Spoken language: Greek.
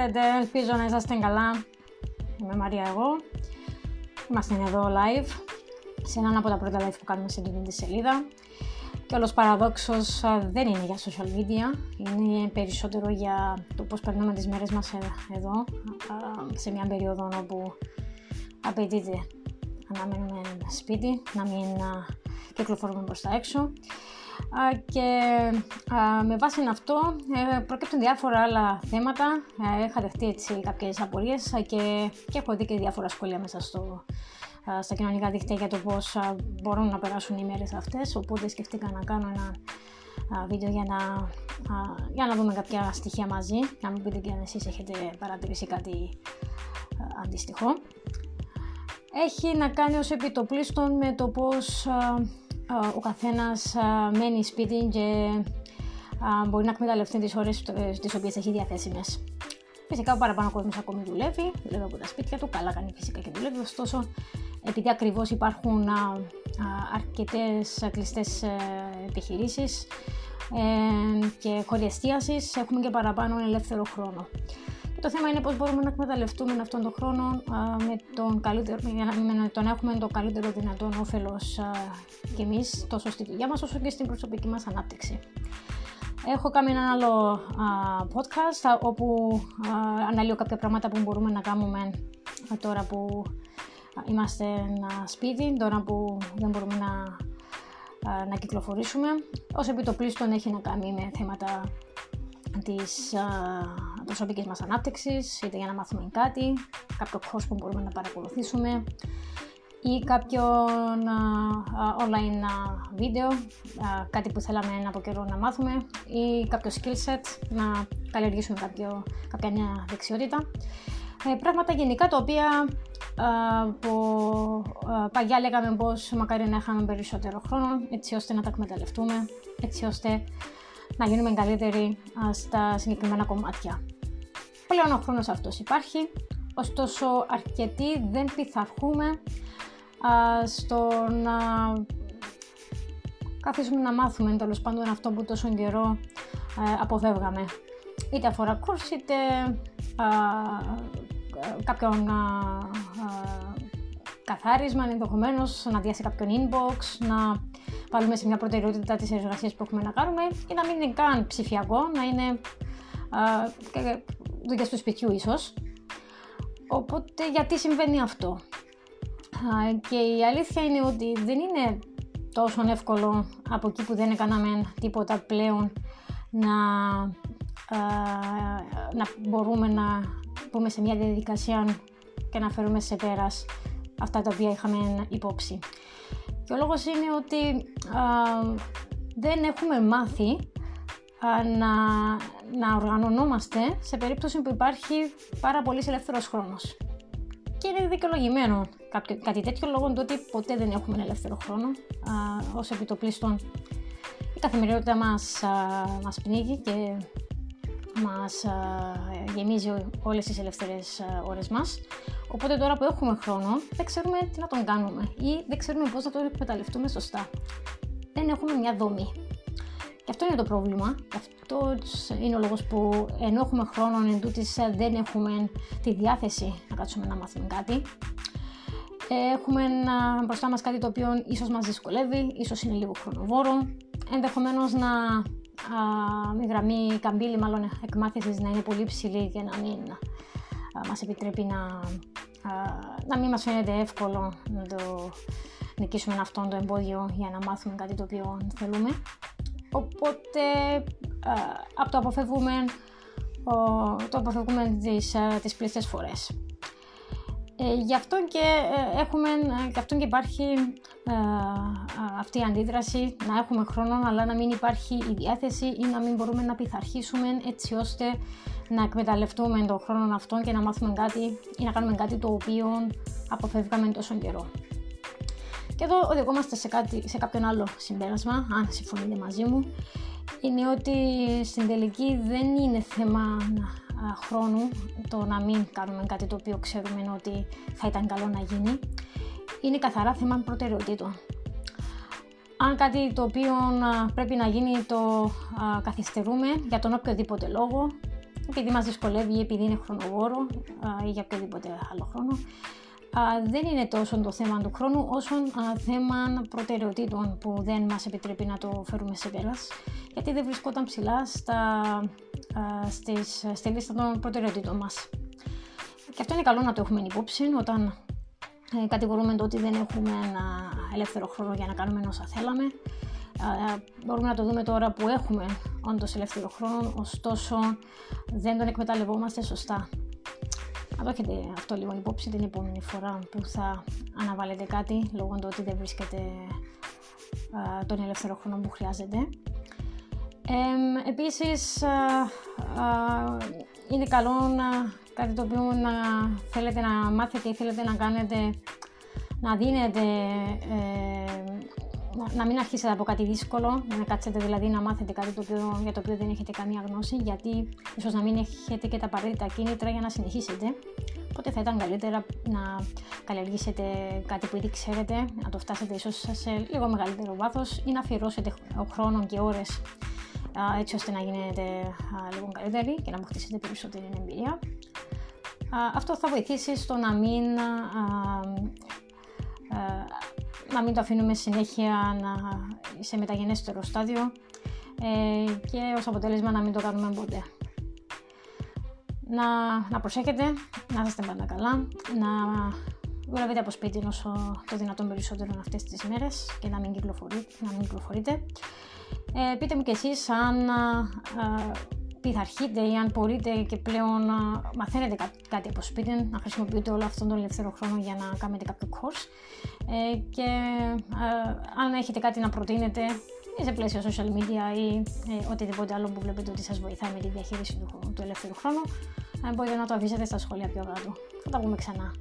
Χαίρετε, ελπίζω να είσαστε καλά. Είμαι Μαρία εγώ. Είμαστε εδώ live, σε έναν από τα πρώτα live που κάνουμε σε αυτή τη σελίδα. Και όλος παραδόξως δεν είναι για social media, είναι περισσότερο για το πώς περνούμε τις μέρες μας εδώ, σε μια περίοδο όπου απαιτείται να μένουμε σπίτι, να μην κυκλοφορούμε προς τα έξω και με βάση αυτό ε, προκύπτουν διάφορα άλλα θέματα. Ε, είχα δεχτεί έτσι κάποιες απορίες και, και έχω δει και διάφορα σχόλια μέσα στο, στα κοινωνικά δίκτυα για το πώς μπορούν να περάσουν οι μέρες αυτές οπότε σκεφτήκα να κάνω ένα βίντεο για να, για να δούμε κάποια στοιχεία μαζί να μην πείτε και αν εσείς έχετε παρατηρήσει κάτι αντίστοιχο. Έχει να κάνει ως επιτοπλίστων με το πώς ο καθένας μένει σπίτι και μπορεί να εκμεταλλευτεί τις ώρες ε, τις οποίες έχει διαθέσιμες. Φυσικά ο παραπάνω κόσμος ακόμη δουλεύει, δουλεύει από τα σπίτια του, καλά κάνει φυσικά και δουλεύει, ωστόσο επειδή ακριβώς υπάρχουν αρκετές κλειστές ε, επιχειρήσεις ε, και χωριεστίασης, έχουμε και παραπάνω ελεύθερο χρόνο. Το θέμα είναι πώς μπορούμε να εκμεταλλευτούμε αυτόν τον χρόνο με τον καλύτερο, για να τον έχουμε το καλύτερο δυνατόν όφελος και εμείς τόσο στη δουλειά μας όσο και στην προσωπική μας ανάπτυξη. Έχω κάνει ένα άλλο podcast όπου αναλύω κάποια πράγματα που μπορούμε να κάνουμε τώρα που είμαστε ένα σπίτι, τώρα που δεν μπορούμε να, να κυκλοφορήσουμε. Ως επιτοπλίστων έχει να κάνει με θέματα της προσωπικής μας ανάπτυξης, είτε για να μάθουμε κάτι, κάποιο course που μπορούμε να παρακολουθήσουμε ή κάποιο online βίντεο, κάτι που θέλαμε από καιρό να μάθουμε ή κάποιο skill set, να καλλιεργήσουμε κάποιο, κάποια νέα δεξιότητα. Ε, πράγματα γενικά τα οποία που παλιά λέγαμε πως μακάρι να είχαμε περισσότερο χρόνο έτσι ώστε να τα εκμεταλλευτούμε, έτσι ώστε να γίνουμε καλύτεροι στα συγκεκριμένα κομμάτια. Πλέον ο χρόνος αυτός υπάρχει, ωστόσο αρκετοί δεν πειθαρχούμε στο να καθίσουμε να μάθουμε τέλος πάντων αυτό που τόσο καιρό αποφεύγαμε. Είτε αφορά κούρς, είτε α, κάποιον καθάρισμα, ενδεχομένως να διάσει κάποιον inbox, να βάλουμε σε μια προτεραιότητα τις εργασίες που έχουμε να κάνουμε ή να μην είναι καν ψηφιακό, να είναι δουλειά του σπιτιού ίσως. Οπότε γιατί συμβαίνει αυτό; Και η αλήθεια είναι ότι δεν είναι τόσο εύκολο από εκεί που δεν έκαναμε τίποτα πλέον να, να μπορούμε να πούμε σε μια διαδικασία και να φέρουμε σε πέρας αυτά τα οποία είχαμε υπόψη. Και ο λόγος είναι ότι δεν έχουμε μάθει να, να οργανωνόμαστε σε περίπτωση που υπάρχει πάρα πολύς ελεύθερος χρόνος. Και είναι δικαιολογημένο κάποιο, κάτι τέτοιο λόγω του ότι ποτέ δεν έχουμε ελεύθερο χρόνο α, ως επιτοπλίστων. Η καθημερινότητα μας, α, μας πνίγει και μας α, γεμίζει όλες τις ελεύθερες ώρες μας. Οπότε τώρα που έχουμε χρόνο δεν ξέρουμε τι να τον κάνουμε ή δεν ξέρουμε πώς να τον εκμεταλλευτούμε σωστά. Δεν έχουμε μια δομή. Και αυτό είναι το πρόβλημα. Αυτό είναι ο λόγος που ενώ έχουμε χρόνο εν τούτης, δεν έχουμε τη διάθεση να κάτσουμε να μάθουμε κάτι. Έχουμε μπροστά μας κάτι το οποίο ίσως μας δυσκολεύει, ίσως είναι λίγο χρονοβόρο, ενδεχομένως να η γραμμή καμπύλη μάλλον εκμάθησης να είναι πολύ ψηλή και να μην μας επιτρέπει να, να μην μας φαίνεται εύκολο να το νικήσουμε αυτό το εμπόδιο για να μάθουμε κάτι το οποίο θέλουμε. Οπότε από το αποφεύγουμε, το αποφεύγουμε τις, τις πλήστες φορές. Ε, γι' αυτό και ε, έχουμε, γι' αυτό και υπάρχει ε, αυτή η αντίδραση να έχουμε χρόνο αλλά να μην υπάρχει η διάθεση ή να μην μπορούμε να πειθαρχήσουμε έτσι ώστε να εκμεταλλευτούμε τον χρόνο αυτό και να μάθουμε κάτι ή να κάνουμε κάτι το οποίο αποφεύγαμε τόσο καιρό. Και εδώ οδηγούμαστε σε, κάτι, σε κάποιον άλλο συμπέρασμα, αν συμφωνείτε μαζί μου, είναι ότι στην τελική δεν είναι θέμα χρόνου το να μην κάνουμε κάτι το οποίο ξέρουμε ότι θα ήταν καλό να γίνει. Είναι καθαρά θέμα προτεραιοτήτων. Αν κάτι το οποίο πρέπει να γίνει το καθυστερούμε για τον οποιοδήποτε λόγο, επειδή μας δυσκολεύει ή επειδή είναι χρονοβόρο ή για οποιοδήποτε άλλο χρόνο. Δεν είναι τόσο το θέμα του χρόνου όσο θέμα προτεραιοτήτων που δεν μας επιτρέπει να το φέρουμε σε πέρας γιατί δεν βρισκόταν ψηλά στα, στις, στη λίστα των προτεραιοτήτων μας. Και αυτό είναι καλό να το έχουμε υπόψη όταν ε, κατηγορούμε το ότι δεν έχουμε ένα ελεύθερο χρόνο για να κάνουμε όσα θέλαμε. Ε, μπορούμε να το δούμε τώρα που έχουμε όντως ελεύθερο χρόνο, ωστόσο δεν τον εκμεταλλευόμαστε σωστά. Να το έχετε αυτό λίγο υπόψη την επόμενη φορά που θα αναβάλλετε κάτι λόγω του ότι δεν βρίσκεται ε, τον ελεύθερο χρόνο που χρειάζεται. Ε, επίσης, είναι καλό να κάτι το οποίο να θέλετε να μάθετε ή θέλετε να κάνετε, να δίνετε, ε, να μην αρχίσετε από κάτι δύσκολο, να κάτσετε δηλαδή να μάθετε κάτι το οποίο, για το οποίο δεν έχετε καμία γνώση, γιατί ίσως να μην έχετε και τα απαραίτητα κίνητρα για να συνεχίσετε. Οπότε θα ήταν καλύτερα να καλλιεργήσετε κάτι που ήδη ξέρετε, να το φτάσετε ίσως σε λίγο μεγαλύτερο βάθος ή να αφιερώσετε χρόνο και ώρες έτσι ώστε να γίνετε λίγο καλύτεροι και να αποκτήσετε περισσότερη εμπειρία. Αυτό θα βοηθήσει στο να μην, να μην το αφήνουμε συνέχεια να, σε μεταγενέστερο στάδιο ε, και ως αποτέλεσμα να μην το κάνουμε ποτέ. Να, να προσέχετε, να είστε πάντα καλά, να δουλεύετε από σπίτι όσο το δυνατόν περισσότερο αυτές τις μέρες και να μην κυκλοφορείτε. Να μην κυκλοφορείτε. Ε, πείτε μου κι εσείς αν πειθαρχείτε ή αν μπορείτε και πλέον να μαθαίνετε κάτι από σπίτι, να χρησιμοποιείτε όλο αυτόν τον ελεύθερο χρόνο για να κάνετε κάποιο course ε, και ε, αν έχετε κάτι να προτείνετε ή σε πλαίσιο social media ή ε, οτιδήποτε άλλο που βλέπετε ότι σας βοηθάει με τη διαχείριση του, του ελεύθερου χρόνου, ε, μπορείτε να το αφήσετε στα σχόλια πιο κάτω. Θα τα πούμε ξανά.